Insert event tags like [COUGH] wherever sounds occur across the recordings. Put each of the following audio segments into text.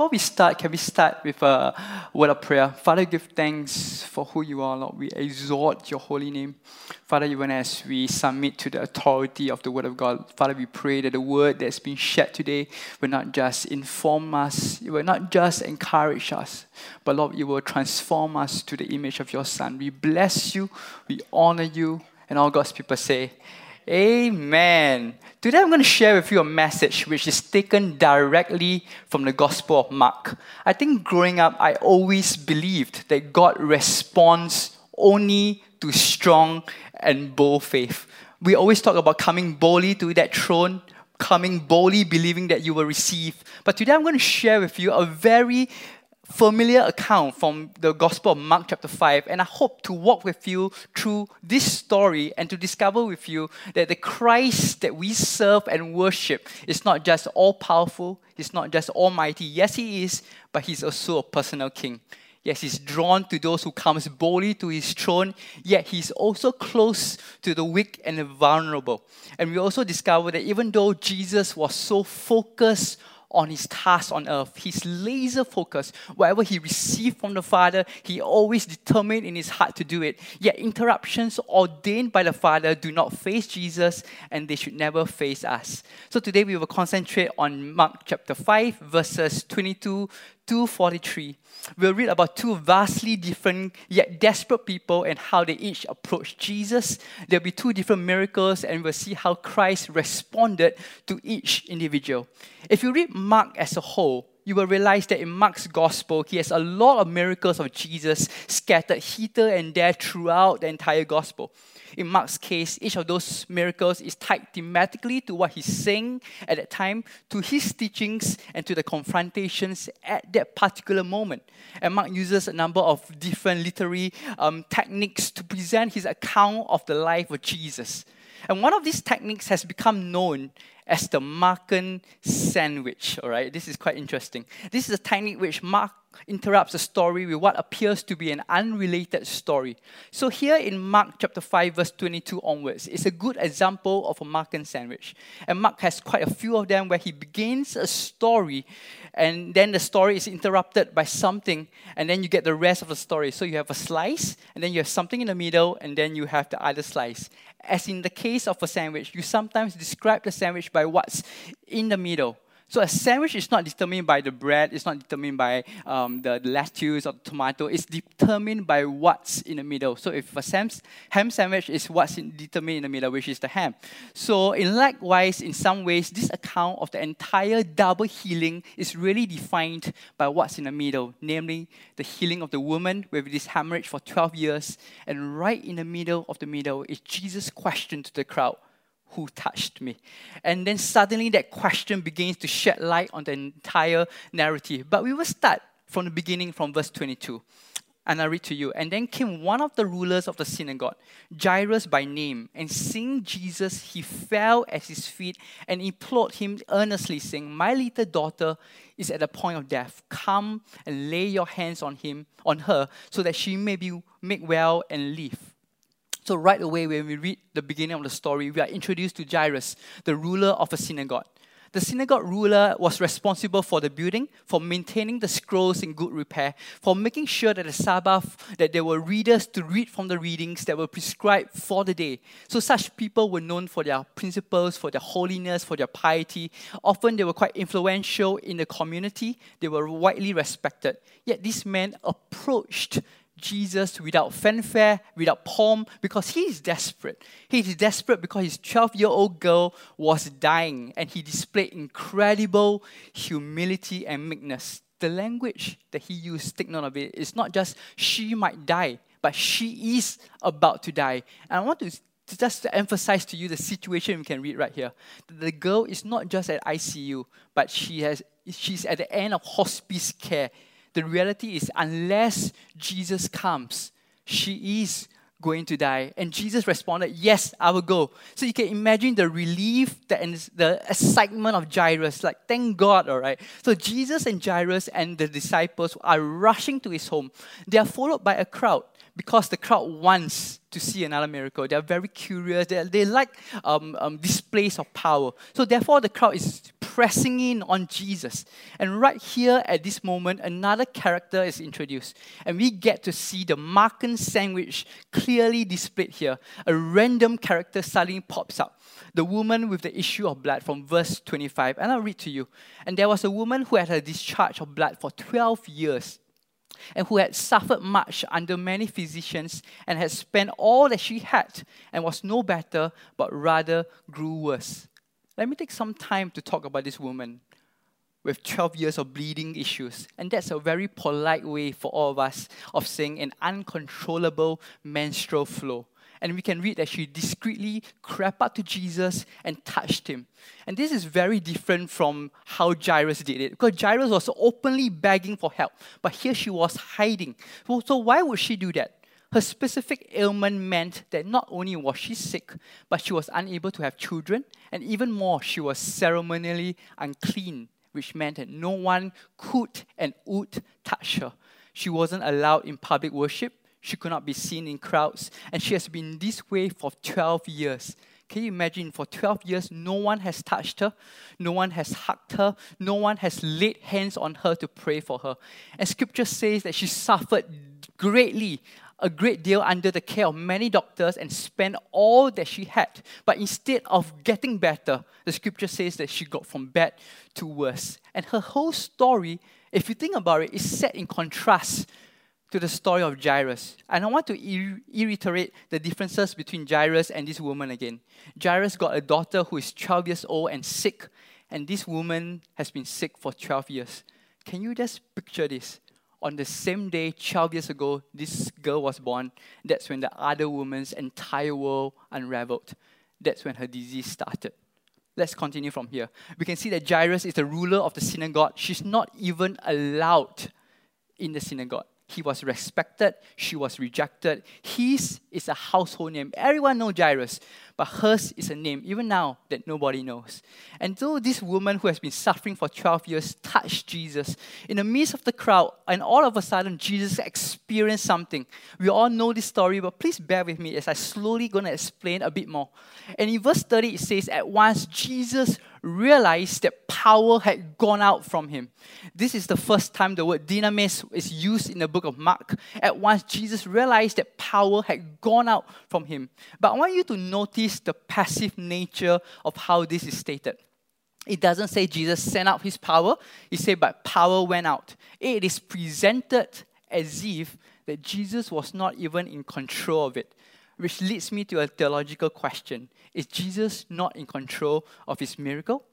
before we start, can we start with a word of prayer? Father, give thanks for who you are, Lord. We exalt your holy name. Father, even as we submit to the authority of the word of God, Father, we pray that the word that's been shared today will not just inform us, it will not just encourage us, but Lord, you will transform us to the image of your Son. We bless you, we honor you, and all God's people say, Amen. Today I'm going to share with you a message which is taken directly from the Gospel of Mark. I think growing up, I always believed that God responds only to strong and bold faith. We always talk about coming boldly to that throne, coming boldly believing that you will receive. But today I'm going to share with you a very familiar account from the Gospel of Mark, chapter 5, and I hope to walk with you through this story and to discover with you that the Christ that we serve and worship is not just all powerful, he's not just almighty. Yes, he is, but he's also a personal king. Yes, he's drawn to those who comes boldly to his throne, yet he's also close to the weak and the vulnerable. And we also discover that even though Jesus was so focused on his task on earth. He's laser focused. Whatever he received from the Father, he always determined in his heart to do it. Yet interruptions ordained by the Father do not face Jesus and they should never face us. So today we will concentrate on Mark chapter 5, verses 22 to 43. We'll read about two vastly different yet desperate people and how they each approached Jesus. There'll be two different miracles, and we'll see how Christ responded to each individual. If you read Mark as a whole, you will realize that in Mark's gospel, he has a lot of miracles of Jesus scattered here and there throughout the entire gospel. In Mark's case, each of those miracles is tied thematically to what he's saying at that time, to his teachings, and to the confrontations at that particular moment. And Mark uses a number of different literary um, techniques to present his account of the life of Jesus. And one of these techniques has become known as the Markan sandwich. All right, this is quite interesting. This is a technique which Mark interrupts a story with what appears to be an unrelated story. So here in Mark chapter 5 verse 22 onwards, it's a good example of a Markan sandwich. And Mark has quite a few of them where he begins a story and then the story is interrupted by something and then you get the rest of the story. So you have a slice and then you have something in the middle and then you have the other slice. As in the case of a sandwich, you sometimes describe the sandwich by what's in the middle. So a sandwich is not determined by the bread, it's not determined by um, the lettuce or the tomato, it's determined by what's in the middle. So if a ham sandwich is what's in, determined in the middle, which is the ham. So in likewise, in some ways, this account of the entire double healing is really defined by what's in the middle, namely the healing of the woman with this hemorrhage for 12 years. And right in the middle of the middle is Jesus' question to the crowd who touched me? And then suddenly that question begins to shed light on the entire narrative. But we will start from the beginning, from verse 22. And I read to you. And then came one of the rulers of the synagogue, Jairus by name, and seeing Jesus, he fell at his feet and implored him earnestly, saying, My little daughter is at the point of death. Come and lay your hands on him, on her, so that she may be made well and live. So, right away, when we read the beginning of the story, we are introduced to Jairus, the ruler of a synagogue. The synagogue ruler was responsible for the building, for maintaining the scrolls in good repair, for making sure that the Sabbath, that there were readers to read from the readings that were prescribed for the day. So such people were known for their principles, for their holiness, for their piety. Often they were quite influential in the community. They were widely respected. Yet this man approached Jesus without fanfare, without pomp, because he is desperate. He is desperate because his 12 year old girl was dying and he displayed incredible humility and meekness. The language that he used, take note of it, is not just she might die, but she is about to die. And I want to just to emphasize to you the situation we can read right here. The girl is not just at ICU, but she has she's at the end of hospice care the reality is, unless Jesus comes, she is going to die. And Jesus responded, Yes, I will go. So you can imagine the relief and the excitement of Jairus. Like, thank God, all right. So Jesus and Jairus and the disciples are rushing to his home. They are followed by a crowd because the crowd wants to see another miracle. They are very curious. They, they like um, um, displays of power. So therefore, the crowd is pressing in on Jesus. And right here at this moment, another character is introduced. And we get to see the Markan sandwich clearly displayed here. A random character suddenly pops up. The woman with the issue of blood from verse 25. And I'll read to you. And there was a woman who had a discharge of blood for 12 years and who had suffered much under many physicians and had spent all that she had and was no better, but rather grew worse. Let me take some time to talk about this woman with 12 years of bleeding issues. And that's a very polite way for all of us of saying an uncontrollable menstrual flow. And we can read that she discreetly crept up to Jesus and touched him. And this is very different from how Jairus did it, because Jairus was openly begging for help, but here she was hiding. So, so why would she do that? Her specific ailment meant that not only was she sick, but she was unable to have children, and even more, she was ceremonially unclean, which meant that no one could and would touch her. She wasn't allowed in public worship, she could not be seen in crowds, and she has been this way for 12 years. Can you imagine? For 12 years, no one has touched her, no one has hugged her, no one has laid hands on her to pray for her. And scripture says that she suffered greatly, a great deal under the care of many doctors, and spent all that she had. But instead of getting better, the scripture says that she got from bad to worse. And her whole story, if you think about it, is set in contrast to the story of Jairus. And I want to reiterate the differences between Jairus and this woman again. Jairus got a daughter who is 12 years old and sick, and this woman has been sick for 12 years. Can you just picture this? On the same day, 12 years ago, this girl was born. That's when the other woman's entire world unraveled. That's when her disease started. Let's continue from here. We can see that Jairus is the ruler of the synagogue. She's not even allowed in the synagogue. He was respected, she was rejected. His is a household name. Everyone knows Jairus, but hers is a name, even now, that nobody knows. And so this woman who has been suffering for 12 years touched Jesus in the midst of the crowd, and all of a sudden, Jesus experienced something. We all know this story, but please bear with me as I slowly going to explain a bit more. And in verse 30, it says, At once Jesus realized that power had gone out from him. This is the first time the word dynamis is used in the book of Mark. At once, Jesus realized that power had gone out from him. But I want you to notice the passive nature of how this is stated. It doesn't say Jesus sent out his power, it says, but power went out. It is presented as if that Jesus was not even in control of it which leads me to a theological question Is Jesus not in control of his miracle?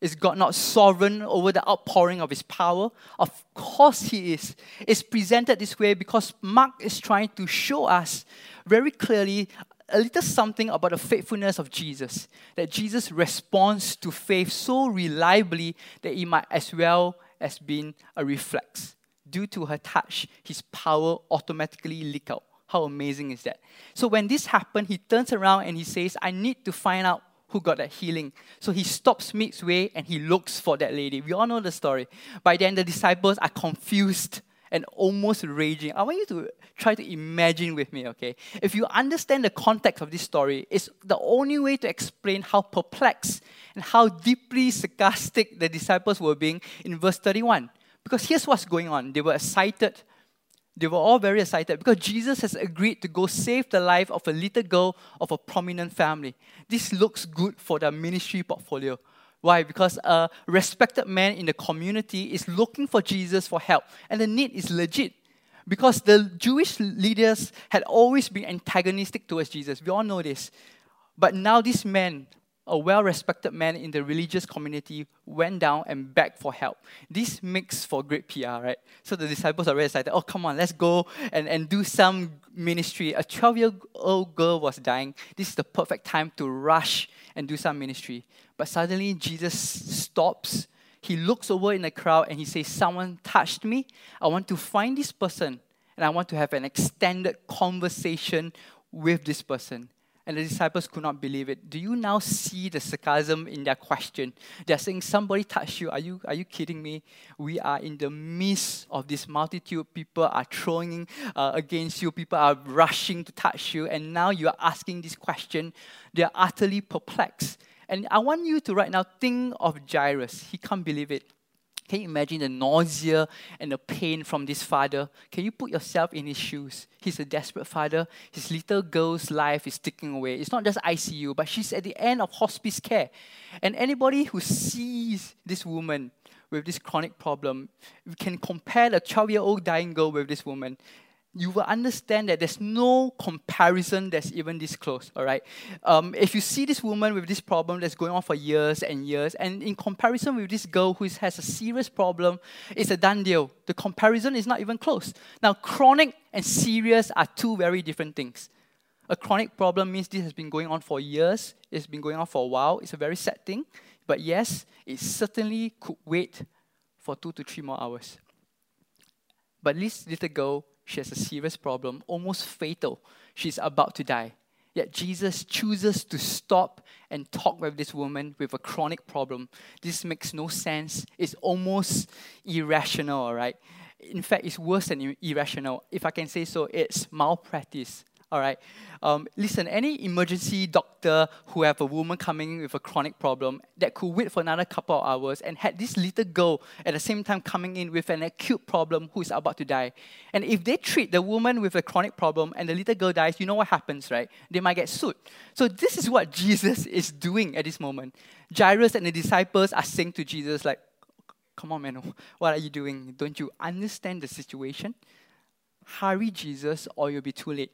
Is God not sovereign over the outpouring of his power? Of course, he is. It's presented this way because Mark is trying to show us very clearly a little something about the faithfulness of Jesus. That Jesus responds to faith so reliably that it might as well as been a reflex. Due to her touch, his power automatically leak out. How amazing is that? So when this happened, he turns around and he says, I need to find out who got that healing. So he stops midway and he looks for that lady. We all know the story. By then, the disciples are confused and almost raging. I want you to try to imagine with me, okay? If you understand the context of this story, it's the only way to explain how perplexed and how deeply sarcastic the disciples were being in verse 31. Because here's what's going on they were excited they were all very excited because Jesus has agreed to go save the life of a little girl of a prominent family. This looks good for their ministry portfolio. Why? Because a respected man in the community is looking for Jesus for help, and the need is legit. Because the Jewish leaders had always been antagonistic towards Jesus. We all know this. But now this man a well respected man in the religious community went down and begged for help. This makes for great PR, right? So the disciples are very excited. Oh, come on, let's go and, and do some ministry. A 12 year old girl was dying. This is the perfect time to rush and do some ministry. But suddenly, Jesus stops. He looks over in the crowd and he says, Someone touched me. I want to find this person and I want to have an extended conversation with this person. And the disciples could not believe it. Do you now see the sarcasm in their question? They're saying, Somebody touched you. Are you, are you kidding me? We are in the midst of this multitude. People are throwing uh, against you, people are rushing to touch you. And now you are asking this question. They're utterly perplexed. And I want you to right now think of Jairus. He can't believe it. Can you imagine the nausea and the pain from this father? Can you put yourself in his shoes? He's a desperate father. His little girl's life is ticking away. It's not just ICU, but she's at the end of hospice care. And anybody who sees this woman with this chronic problem can compare the 12 year old dying girl with this woman you will understand that there's no comparison that's even this close, all right? Um, if you see this woman with this problem that's going on for years and years, and in comparison with this girl who has a serious problem, it's a done deal. The comparison is not even close. Now, chronic and serious are two very different things. A chronic problem means this has been going on for years, it's been going on for a while, it's a very sad thing, but yes, it certainly could wait for two to three more hours. But this little girl she has a serious problem, almost fatal. She's about to die. Yet Jesus chooses to stop and talk with this woman with a chronic problem. This makes no sense. It's almost irrational, all right? In fact, it's worse than irrational. If I can say so, it's malpractice. All right. Um, listen, any emergency doctor who have a woman coming in with a chronic problem that could wait for another couple of hours and had this little girl at the same time coming in with an acute problem who is about to die. And if they treat the woman with a chronic problem and the little girl dies, you know what happens, right? They might get sued. So this is what Jesus [LAUGHS] is doing at this moment. Jairus and the disciples are saying to Jesus, like, come on, man, what are you doing? Don't you understand the situation? Hurry, Jesus, or you'll be too late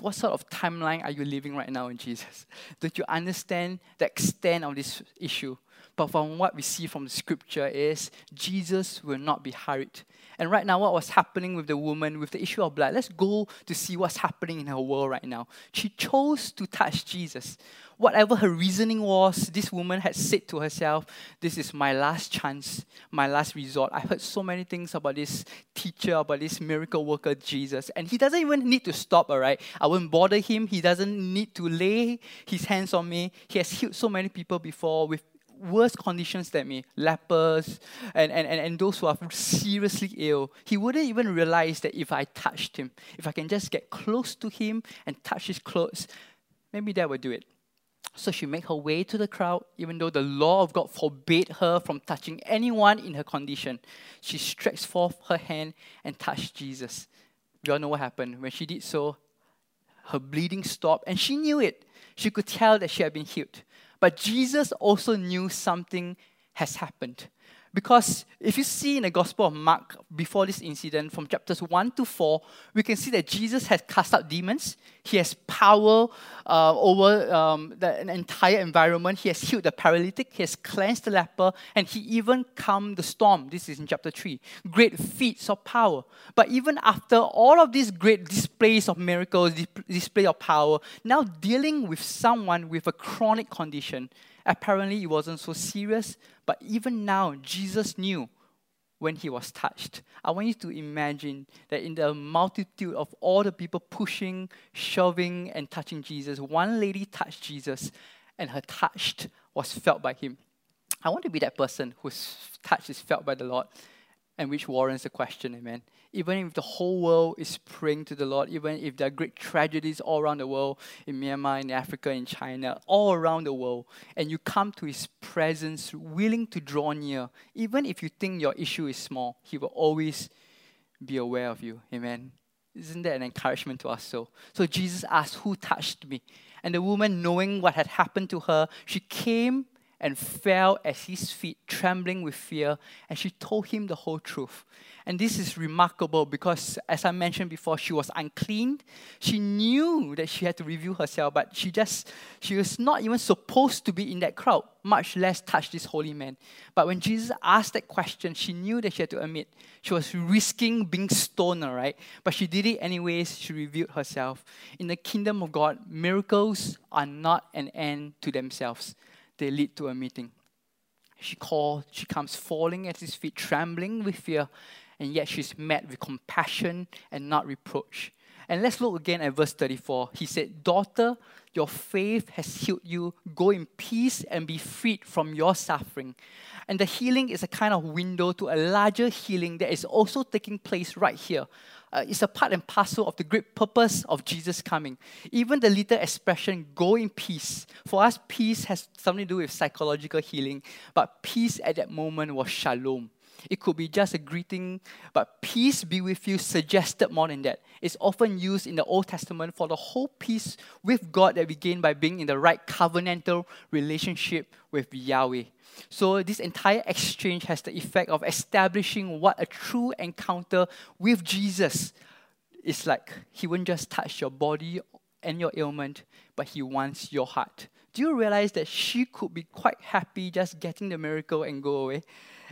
what sort of timeline are you living right now in Jesus? Don't you understand the extent of this issue? But from what we see from the scripture is Jesus will not be hurried. And right now, what was happening with the woman with the issue of blood? Let's go to see what's happening in her world right now. She chose to touch Jesus. Whatever her reasoning was, this woman had said to herself, This is my last chance, my last resort. I heard so many things about this teacher, about this miracle worker, Jesus. And he doesn't even need to stop, all right? I won't bother him. He doesn't need to lay his hands on me. He has healed so many people before with worse conditions than me, lepers, and, and, and, and those who are seriously ill. He wouldn't even realize that if I touched him, if I can just get close to him and touch his clothes, maybe that would do it. So she made her way to the crowd, even though the law of God forbade her from touching anyone in her condition. She stretched forth her hand and touched Jesus. You all know what happened. When she did so, her bleeding stopped, and she knew it. She could tell that she had been healed. But Jesus also knew something has happened. Because if you see in the Gospel of Mark, before this incident, from chapters 1 to 4, we can see that Jesus has cast out demons. He has power uh, over um, the entire environment. He has healed the paralytic. He has cleansed the leper. And he even calmed the storm. This is in chapter 3. Great feats of power. But even after all of these great displays of miracles, display of power, now dealing with someone with a chronic condition, Apparently, it wasn't so serious, but even now, Jesus knew when he was touched. I want you to imagine that in the multitude of all the people pushing, shoving, and touching Jesus, one lady touched Jesus, and her touch was felt by him. I want to be that person whose touch is felt by the Lord and which warrants a question, amen even if the whole world is praying to the Lord, even if there are great tragedies all around the world, in Myanmar, in Africa, in China, all around the world, and you come to His presence willing to draw near, even if you think your issue is small, He will always be aware of you. Amen. Isn't that an encouragement to us? So, so Jesus asked, Who touched me? And the woman, knowing what had happened to her, she came and fell at his feet, trembling with fear, and she told him the whole truth. And this is remarkable because, as I mentioned before, she was unclean. She knew that she had to reveal herself, but she just, she was not even supposed to be in that crowd, much less touch this holy man. But when Jesus asked that question, she knew that she had to admit she was risking being stoned, right? But she did it anyways. She revealed herself. In the kingdom of God, miracles are not an end to themselves they lead to a meeting. She calls, she comes falling at his feet, trembling with fear, and yet she's met with compassion and not reproach. And let's look again at verse 34. He said, Daughter, your faith has healed you. Go in peace and be freed from your suffering. And the healing is a kind of window to a larger healing that is also taking place right here. Uh, is a part and parcel of the great purpose of Jesus coming. Even the little expression, go in peace. For us, peace has something to do with psychological healing, but peace at that moment was shalom. It could be just a greeting, but peace be with you suggested more than that. It's often used in the Old Testament for the whole peace with God that we gain by being in the right covenantal relationship with Yahweh. So, this entire exchange has the effect of establishing what a true encounter with Jesus is like. He won't just touch your body and your ailment, but He wants your heart. Do you realize that she could be quite happy just getting the miracle and go away?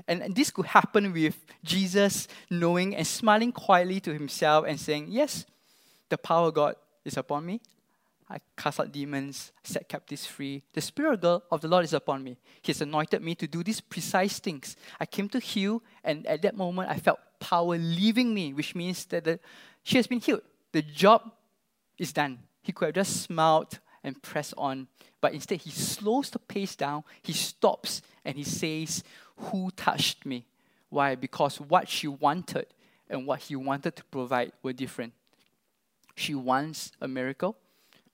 And, this could happen with Jesus knowing and smiling quietly to himself and saying, Yes, the power of God is upon me. I cast out demons, set captives free. The Spirit of the Lord is upon me. He has anointed me to do these precise things. I came to heal, and at that moment, I felt power leaving me, which means that the, she has been healed. The job is done. He could have just smiled and pressed on, but instead, he slows the pace down, he stops, and he says, Who touched me? Why? Because what she wanted and what he wanted to provide were different. She wants a miracle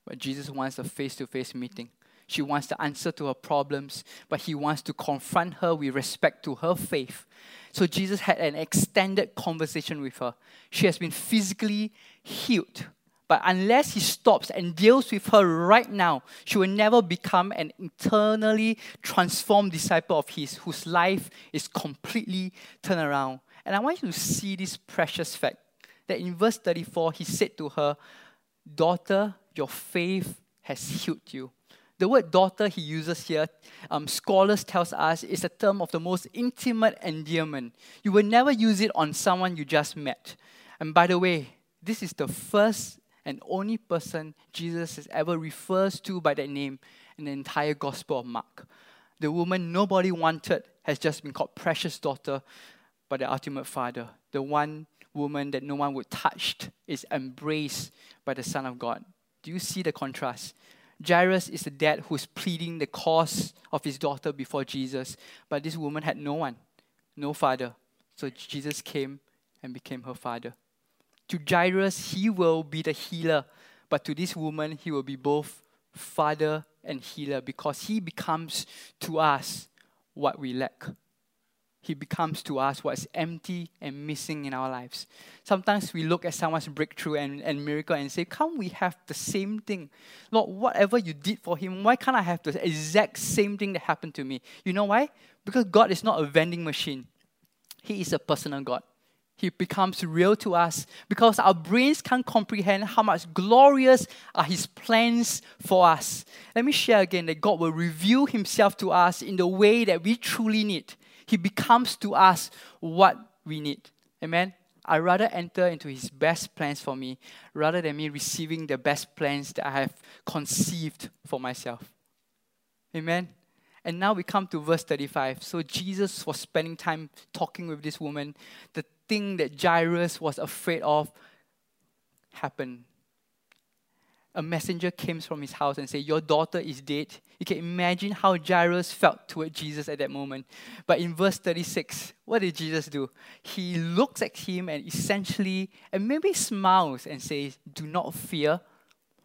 but Jesus wants a face to face meeting. She wants the answer to her problems, but he wants to confront her with respect to her faith. So Jesus had an extended conversation with her. She has been physically healed. But unless he stops and deals with her right now, she will never become an internally transformed disciple of his whose life is completely turned around. And I want you to see this precious fact that in verse 34, he said to her, Daughter, your faith has healed you. The word daughter he uses here, um, scholars tells us, is a term of the most intimate endearment. You will never use it on someone you just met. And by the way, this is the first and only person Jesus has ever refers to by that name in the entire Gospel of Mark. The woman nobody wanted has just been called precious daughter by the ultimate father. The one woman that no one would touch is embraced by the Son of God. Do you see the contrast? Jairus is the dad who's pleading the cause of his daughter before Jesus, but this woman had no one, no father. So Jesus came and became her father. To Jairus, he will be the healer, but to this woman, he will be both father and healer because he becomes to us what we lack. He becomes to us what's empty and missing in our lives. Sometimes we look at someone's breakthrough and, and miracle and say, Can't we have the same thing? Lord, whatever you did for him, why can't I have the exact same thing that happened to me? You know why? Because God is not a vending machine, He is a personal God. He becomes real to us because our brains can't comprehend how much glorious are His plans for us. Let me share again that God will reveal Himself to us in the way that we truly need. He becomes to us what we need. Amen. I rather enter into his best plans for me rather than me receiving the best plans that I have conceived for myself. Amen. And now we come to verse 35. So Jesus was spending time talking with this woman. The thing that Jairus was afraid of happened a messenger came from his house and said, Your daughter is dead. You can imagine how Jairus felt toward Jesus at that moment. But in verse 36, what did Jesus do? He looks at him and essentially, and maybe smiles and says, Do not fear,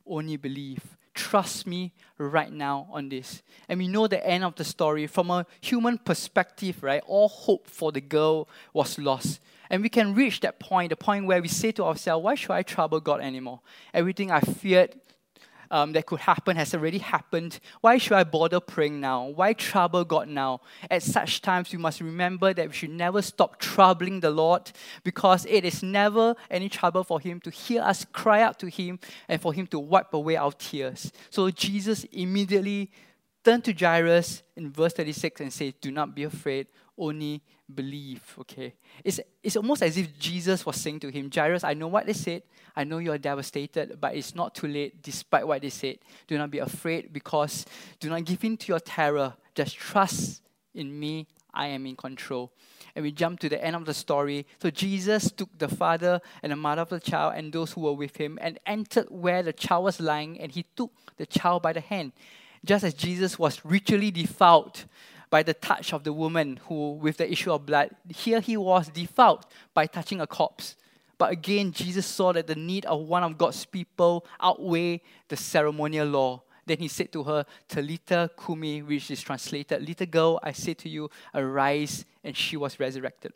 only believe. Trust me right now on this. And we know the end of the story. From a human perspective, right? All hope for the girl was lost. And we can reach that point, the point where we say to ourselves, why should I trouble God anymore? Everything I feared um, that could happen has already happened. Why should I bother praying now? Why trouble God now? At such times, we must remember that we should never stop troubling the Lord because it is never any trouble for Him to hear us cry out to Him and for Him to wipe away our tears. So Jesus immediately turned to Jairus in verse 36 and said, Do not be afraid, only believe. Okay. It's, it's almost as if Jesus was saying to him, Jairus, I know what they said. I know you're devastated, but it's not too late despite what they said. Do not be afraid because do not give in to your terror. Just trust in me. I am in control. And we jump to the end of the story. So Jesus took the father and the mother of the child and those who were with him and entered where the child was lying, and he took the child by the hand. Just as Jesus was ritually defiled by the touch of the woman who with the issue of blood. Here he was defiled by touching a corpse. But again, Jesus saw that the need of one of God's people outweigh the ceremonial law. Then he said to her, Talitha Kumi, which is translated, Little girl, I say to you, arise. And she was resurrected.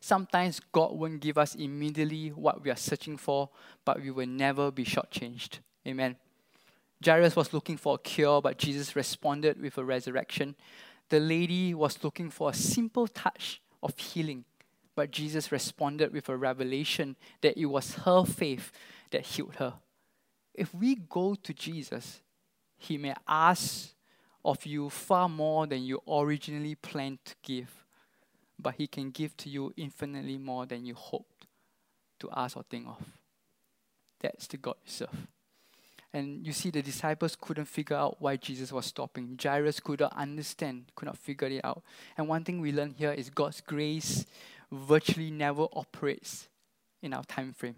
Sometimes God won't give us immediately what we are searching for, but we will never be shortchanged. Amen. Jairus was looking for a cure, but Jesus responded with a resurrection. The lady was looking for a simple touch of healing, but Jesus responded with a revelation that it was her faith that healed her. If we go to Jesus, He may ask of you far more than you originally planned to give, but He can give to you infinitely more than you hoped to ask or think of. That's the God we serve. And you see, the disciples couldn't figure out why Jesus was stopping. Jairus couldn't understand, could not figure it out. And one thing we learn here is God's grace virtually never operates in our time frame.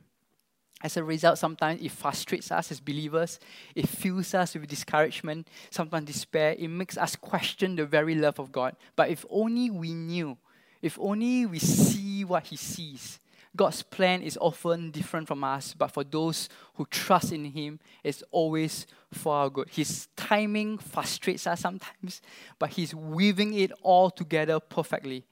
As a result, sometimes it frustrates us as believers, it fills us with discouragement, sometimes despair, it makes us question the very love of God. But if only we knew, if only we see what He sees, God's plan is often different from us, but for those who trust in Him, it's always for our good. His timing frustrates us sometimes, but He's weaving it all together perfectly.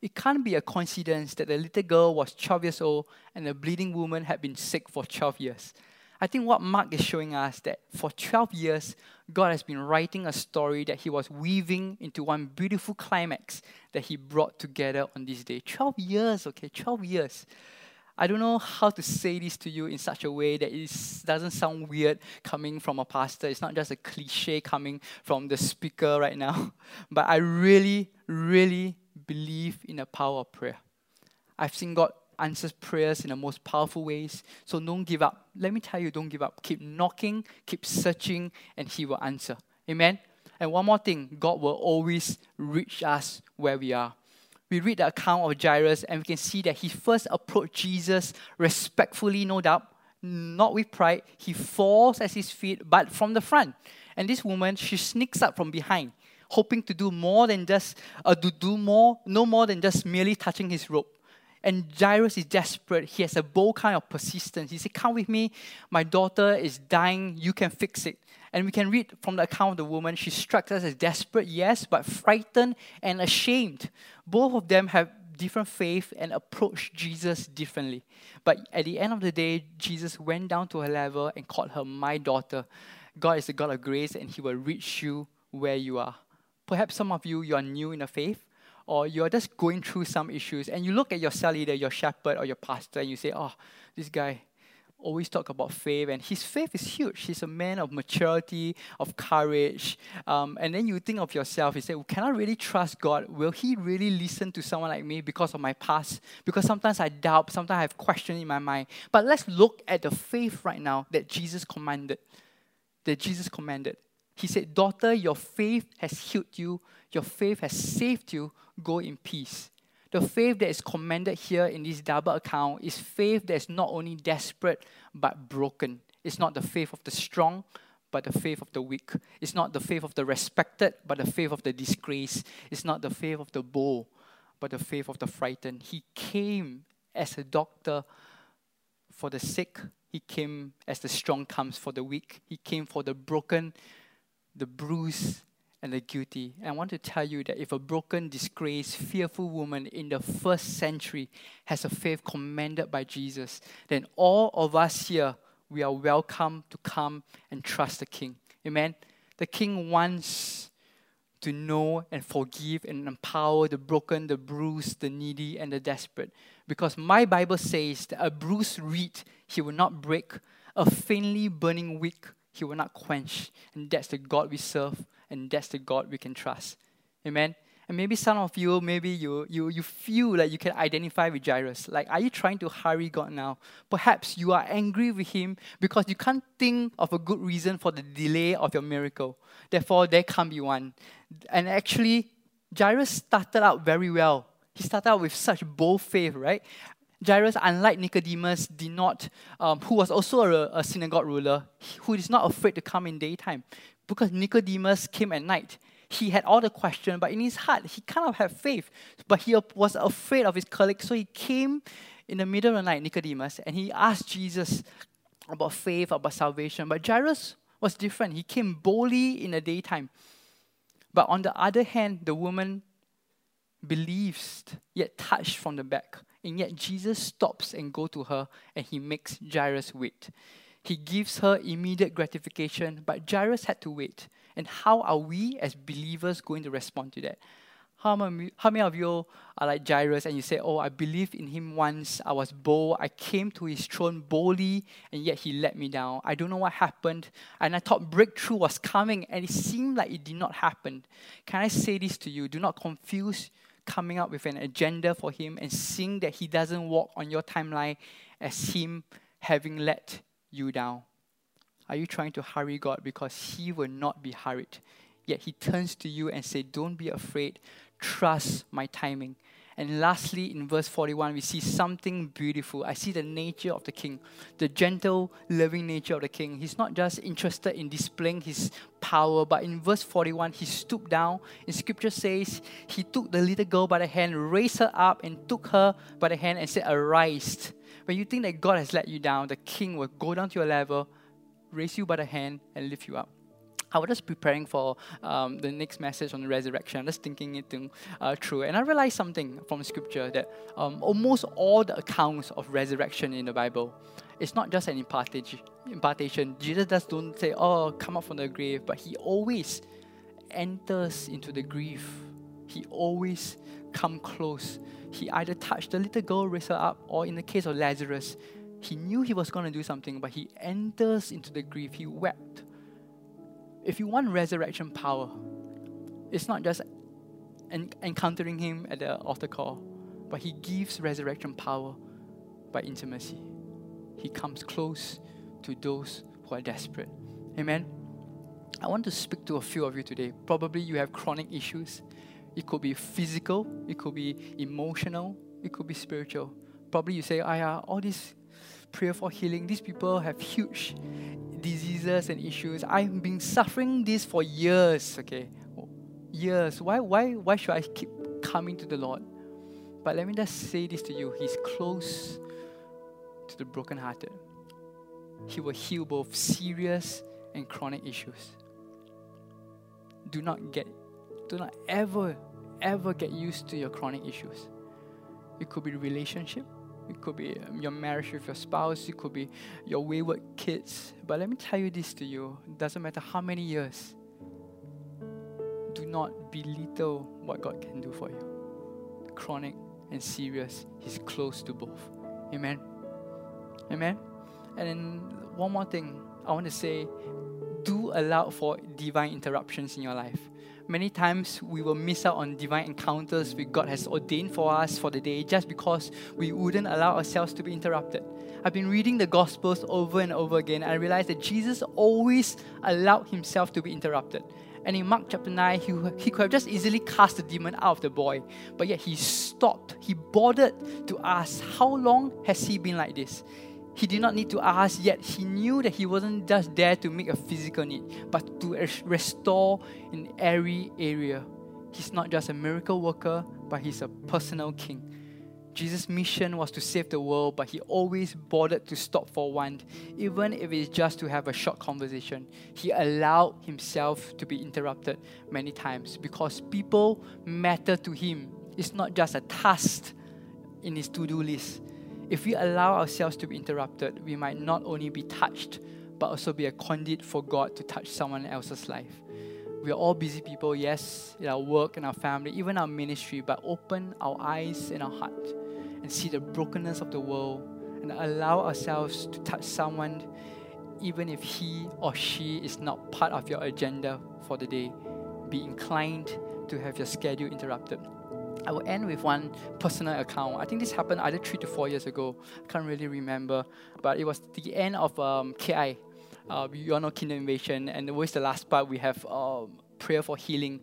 It can't be a coincidence that the little girl was 12 years old and the bleeding woman had been sick for 12 years. I think what Mark is showing us that for 12 years, God has been writing a story that He was weaving into one beautiful climax that He brought together on this day. 12 years, okay, 12 years. I don't know how to say this to you in such a way that it doesn't sound weird coming from a pastor. It's not just a cliche coming from the speaker right now. [LAUGHS] But I really, really believe in the power of prayer. I've seen God answers prayers in the most powerful ways. So don't give up. Let me tell you, don't give up. Keep knocking, keep searching, and He will answer. Amen. And one more thing God will always reach us where we are. We read the account of Jairus and we can see that he first approached Jesus respectfully, no doubt, not with pride. He falls at his feet, but from the front. And this woman, she sneaks up from behind, hoping to do more than just, uh, to do more, no more than just merely touching his robe. And Jairus is desperate. He has a bold kind of persistence. He said, Come with me. My daughter is dying. You can fix it. And we can read from the account of the woman, she struck us as desperate, yes, but frightened and ashamed. Both of them have different faith and approach Jesus differently. But at the end of the day, Jesus went down to her level and called her my daughter. God is a God of grace and He will reach you where you are. Perhaps some of you, you are new in the faith or you're just going through some issues and you look at your cell leader, your shepherd, or your pastor, and you say, Oh, this guy always talk about faith, and his faith is huge. He's a man of maturity, of courage. Um, and then you think of yourself, you say, well, Can I really trust God? Will He really listen to someone like me because of my past? Because sometimes I doubt, sometimes I have questions in my mind. But let's look at the faith right now that Jesus commanded. That Jesus commanded. He said, Daughter, your faith has healed you, your faith has saved you. Go in peace. The faith that is commanded here in this double account is faith that is not only desperate but broken. It's not the faith of the strong, but the faith of the weak. It's not the faith of the respected, but the faith of the disgrace. It's not the faith of the bold, but the faith of the frightened. He came as a doctor for the sick. He came as the strong comes for the weak. He came for the broken the bruised, and the guilty. And I want to tell you that if a broken, disgraced, fearful woman in the first century has a faith commanded by Jesus, then all of us here, we are welcome to come and trust the King. Amen. The King wants to know and forgive and empower the broken, the bruised, the needy, and the desperate. Because my Bible says that a bruised reed he will not break, a faintly burning wick he will not quench. And that's the God we serve, and that's the God we can trust. Amen. And maybe some of you, maybe you, you, you feel like you can identify with Jairus. Like, are you trying to hurry God now? Perhaps you are angry with him because you can't think of a good reason for the delay of your miracle. Therefore, there can't be one. And actually, Jairus started out very well. He started out with such bold faith, right? Jairus, unlike Nicodemus, did not, um, who was also a, a synagogue ruler, who is not afraid to come in daytime, because Nicodemus came at night. He had all the questions, but in his heart, he kind of had faith. But he was afraid of his colleagues, so he came in the middle of the night, Nicodemus, and he asked Jesus about faith, about salvation. But Jairus was different. He came boldly in the daytime. But on the other hand, the woman believes, yet touched from the back. And yet Jesus stops and go to her and he makes Jairus wait. He gives her immediate gratification, but Jairus had to wait. And how are we as believers going to respond to that? How many, how many of you are like Jairus and you say, Oh, I believed in him once, I was bold, I came to his throne boldly, and yet he let me down. I don't know what happened. And I thought breakthrough was coming, and it seemed like it did not happen. Can I say this to you? Do not confuse coming up with an agenda for him and seeing that he doesn't walk on your timeline as him having let you down. Are you trying to hurry God because he will not be hurried? Yet he turns to you and say, "Don't be afraid. Trust my timing." And lastly, in verse 41, we see something beautiful. I see the nature of the king, the gentle, loving nature of the king. He's not just interested in displaying his power, but in verse 41, he stooped down. In scripture says, he took the little girl by the hand, raised her up, and took her by the hand and said, Arise. When you think that God has let you down, the king will go down to your level, raise you by the hand, and lift you up. I was just preparing for um, the next message on the resurrection, just thinking it uh, through, and I realized something from Scripture that um, almost all the accounts of resurrection in the Bible, it's not just an impartation. Jesus just don't say, "Oh, come up from the grave," but he always enters into the grave. He always come close. He either touched the little girl, raised her up, or in the case of Lazarus, he knew he was going to do something, but he enters into the grave. He wept if you want resurrection power, it's not just en- encountering Him at the altar call, but He gives resurrection power by intimacy. He comes close to those who are desperate. Amen. I want to speak to a few of you today. Probably you have chronic issues. It could be physical, it could be emotional, it could be spiritual. Probably you say, "I have all this prayer for healing. These people have huge diseases and issues. I've been suffering this for years, okay? Years. Why, why, why should I keep coming to the Lord? But let me just say this to you He's close to the brokenhearted. He will heal both serious and chronic issues. Do not get, do not ever, ever get used to your chronic issues. It could be relationship, it could be um, your marriage with your spouse. It could be your wayward kids. But let me tell you this to you. It doesn't matter how many years. Do not belittle what God can do for you. Chronic and serious, He's close to both. Amen. Amen. And then one more thing I want to say do allow for divine interruptions in your life. Many times we will miss out on divine encounters which God has ordained for us for the day just because we wouldn't allow ourselves to be interrupted. I've been reading the Gospels over and over again and I realized that Jesus always allowed himself to be interrupted. And in Mark chapter 9, he, he could have just easily cast the demon out of the boy, but yet he stopped. He bothered to ask, How long has he been like this? He did not need to ask, yet he knew that he wasn't just there to make a physical need, but to restore in every area. He's not just a miracle worker, but he's a personal king. Jesus' mission was to save the world, but he always bothered to stop for one, even if it's just to have a short conversation. He allowed himself to be interrupted many times because people matter to him. It's not just a task in his to do list, if we allow ourselves to be interrupted, we might not only be touched, but also be a conduit for God to touch someone else's life. We are all busy people, yes, in our work and our family, even our ministry, but open our eyes and our heart and see the brokenness of the world and allow ourselves to touch someone, even if he or she is not part of your agenda for the day. Be inclined to have your schedule interrupted. I will end with one personal account. I think this happened either three to four years ago. I can't really remember, but it was the end of um, KI. Uh, we all know Kingdom Invasion, and always the last part we have um, prayer for healing.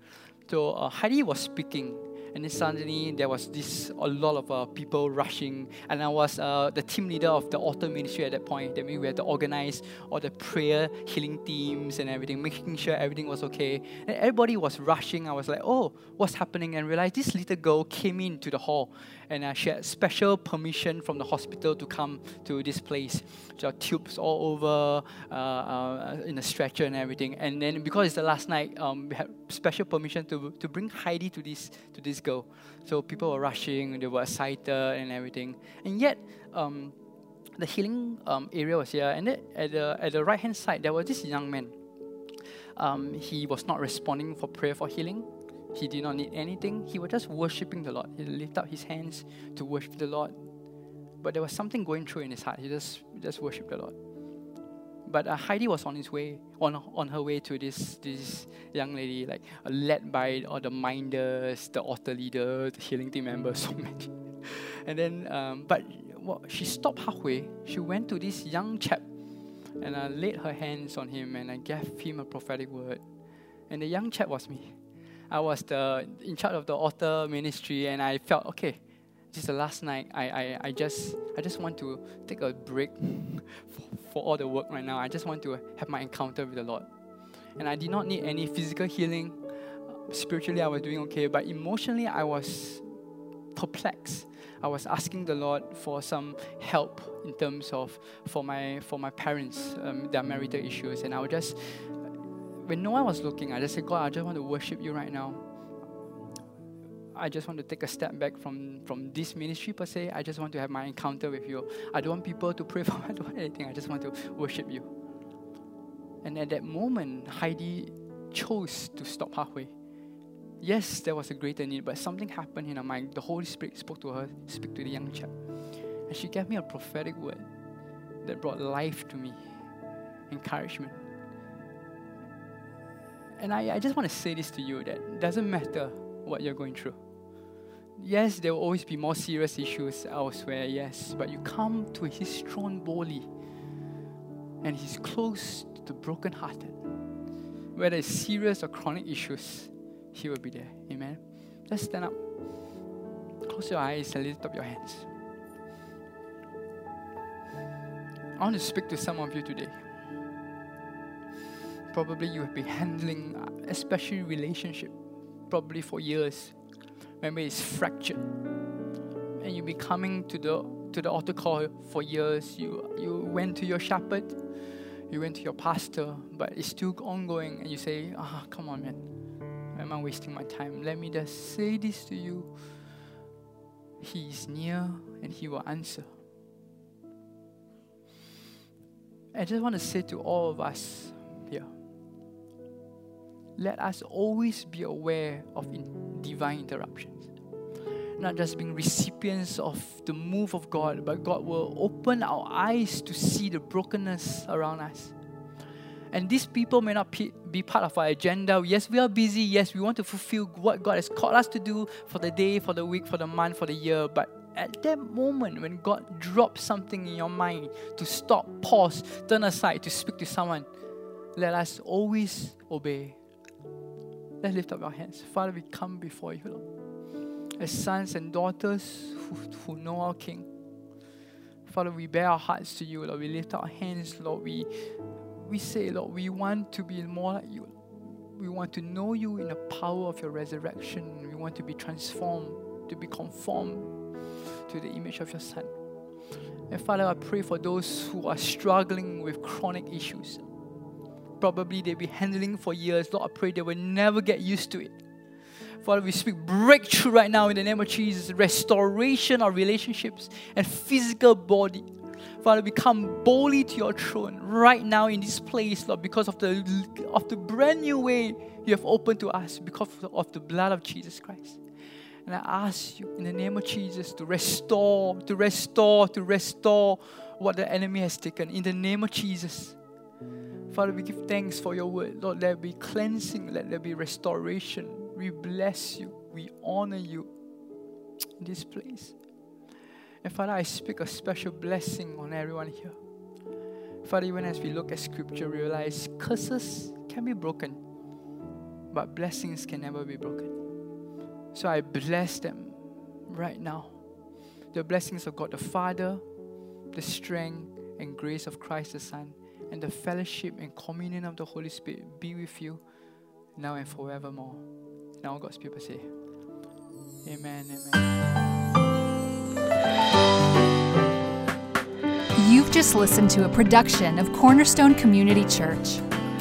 So uh, Heidi was speaking, and then suddenly there was this a lot of uh, people rushing. And i was uh, the team leader of the altar ministry at that point. That means we had to organize all the prayer healing teams and everything making sure everything was okay. And everybody was rushing. I was like oh what's happening? And realized this little girl came into the hall and uh, she had special permission from the hospital to come to this place. There are tubes all over uh, uh, in a stretcher and everything. And then because it's the last night, um, we had special permission to, to bring Heidi to this to this girl. So people were rushing, they were excited and everything. And yet, um, the healing um, area was here, and at the at the right hand side there was this young man. Um, he was not responding for prayer for healing. He did not need anything. He was just worshiping the Lord. He lifted up his hands to worship the Lord. But there was something going through in his heart. He just, just worshiped the Lord. But uh, Heidi was on his way, on, on her way to this, this young lady, like uh, led by all the minders, the altar leader, the healing team members, so many. [LAUGHS] and then, um, but well, she stopped halfway. She went to this young chap and I uh, laid her hands on him and I gave him a prophetic word. And the young chap was me. I was the in charge of the altar ministry, and I felt okay. Just the last night. I, I, I just I just want to take a break [LAUGHS] for, for all the work right now. I just want to have my encounter with the Lord. And I did not need any physical healing. Spiritually, I was doing okay, but emotionally, I was perplexed. I was asking the Lord for some help in terms of for my for my parents, um, their marital issues, and I was just when no one was looking, I just said, God, I just want to worship you right now. I just want to take a step back from, from this ministry per se. I just want to have my encounter with you. I don't want people to pray [LAUGHS] for me. I don't want anything. I just want to worship you. And at that moment, Heidi chose to stop halfway. Yes, there was a greater need, but something happened in her mind. The Holy Spirit spoke to her, speak to the young chap. And she gave me a prophetic word that brought life to me, encouragement. And I, I just want to say this to you that it doesn't matter what you're going through. Yes, there will always be more serious issues elsewhere, yes, but you come to his throne boldly and he's close to the brokenhearted. Whether it's serious or chronic issues, he will be there. Amen. Just stand up. Close your eyes and lift up your hands. I want to speak to some of you today probably you have been handling, especially relationship, probably for years. Maybe it's fractured, and you've been coming to the to the altar call for years. You you went to your shepherd, you went to your pastor, but it's still ongoing, and you say, "Ah, oh, come on, man, am I wasting my time? Let me just say this to you. He is near, and He will answer." I just want to say to all of us let us always be aware of in divine interruptions. Not just being recipients of the move of God, but God will open our eyes to see the brokenness around us. And these people may not be part of our agenda. Yes, we are busy. Yes, we want to fulfill what God has called us to do for the day, for the week, for the month, for the year. But at that moment, when God drops something in your mind to stop, pause, turn aside to speak to someone, let us always obey Let's lift up our hands. Father, we come before you, Lord. As sons and daughters who, who know our King. Father, we bare our hearts to you, Lord. We lift our hands, Lord. We, we say, Lord, we want to be more like you. We want to know you in the power of your resurrection. We want to be transformed, to be conformed to the image of your Son. And Father, I pray for those who are struggling with chronic issues probably they've been handling for years. Lord, I pray they will never get used to it. Father, we speak breakthrough right now in the name of Jesus, restoration of relationships and physical body. Father, we come boldly to your throne right now in this place, Lord, because of the, of the brand new way you have opened to us because of the blood of Jesus Christ. And I ask you in the name of Jesus to restore, to restore, to restore what the enemy has taken. In the name of Jesus. Father, we give thanks for your word. Lord, let there be cleansing, let there be restoration. We bless you, we honor you in this place. And Father, I speak a special blessing on everyone here. Father, even as we look at scripture, realize curses can be broken, but blessings can never be broken. So I bless them right now. The blessings of God the Father, the strength and grace of Christ the Son and the fellowship and communion of the Holy Spirit be with you now and forevermore. Now God's people say, Amen, amen. You've just listened to a production of Cornerstone Community Church.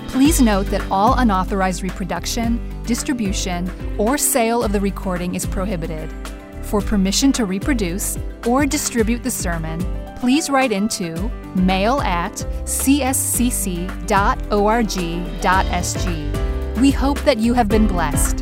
Please note that all unauthorized reproduction, distribution, or sale of the recording is prohibited. For permission to reproduce or distribute the sermon, please write into mail at cscc.org.sg. We hope that you have been blessed.